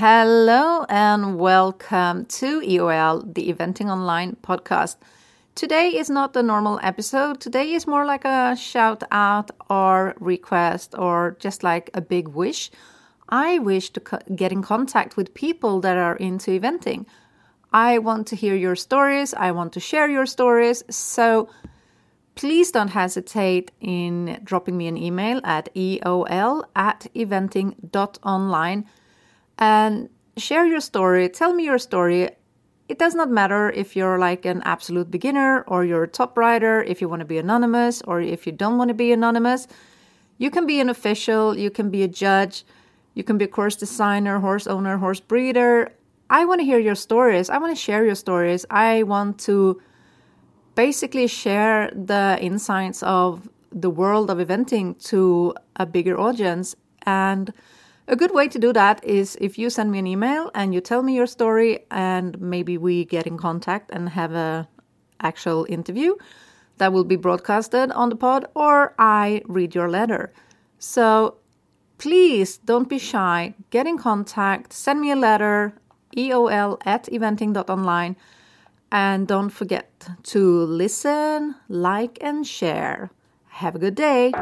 Hello and welcome to EOL, the Eventing Online podcast. Today is not the normal episode. Today is more like a shout out or request or just like a big wish. I wish to co- get in contact with people that are into eventing. I want to hear your stories. I want to share your stories. So please don't hesitate in dropping me an email at eol at eventing.online and share your story. Tell me your story. It does not matter if you're like an absolute beginner or you're a top rider, if you want to be anonymous or if you don't want to be anonymous. You can be an official, you can be a judge, you can be a course designer, horse owner, horse breeder. I want to hear your stories. I want to share your stories. I want to basically share the insights of the world of eventing to a bigger audience. And a good way to do that is if you send me an email and you tell me your story and maybe we get in contact and have a actual interview that will be broadcasted on the pod or I read your letter. So please don't be shy. Get in contact, send me a letter, eol at eventing.online, and don't forget to listen, like, and share. Have a good day.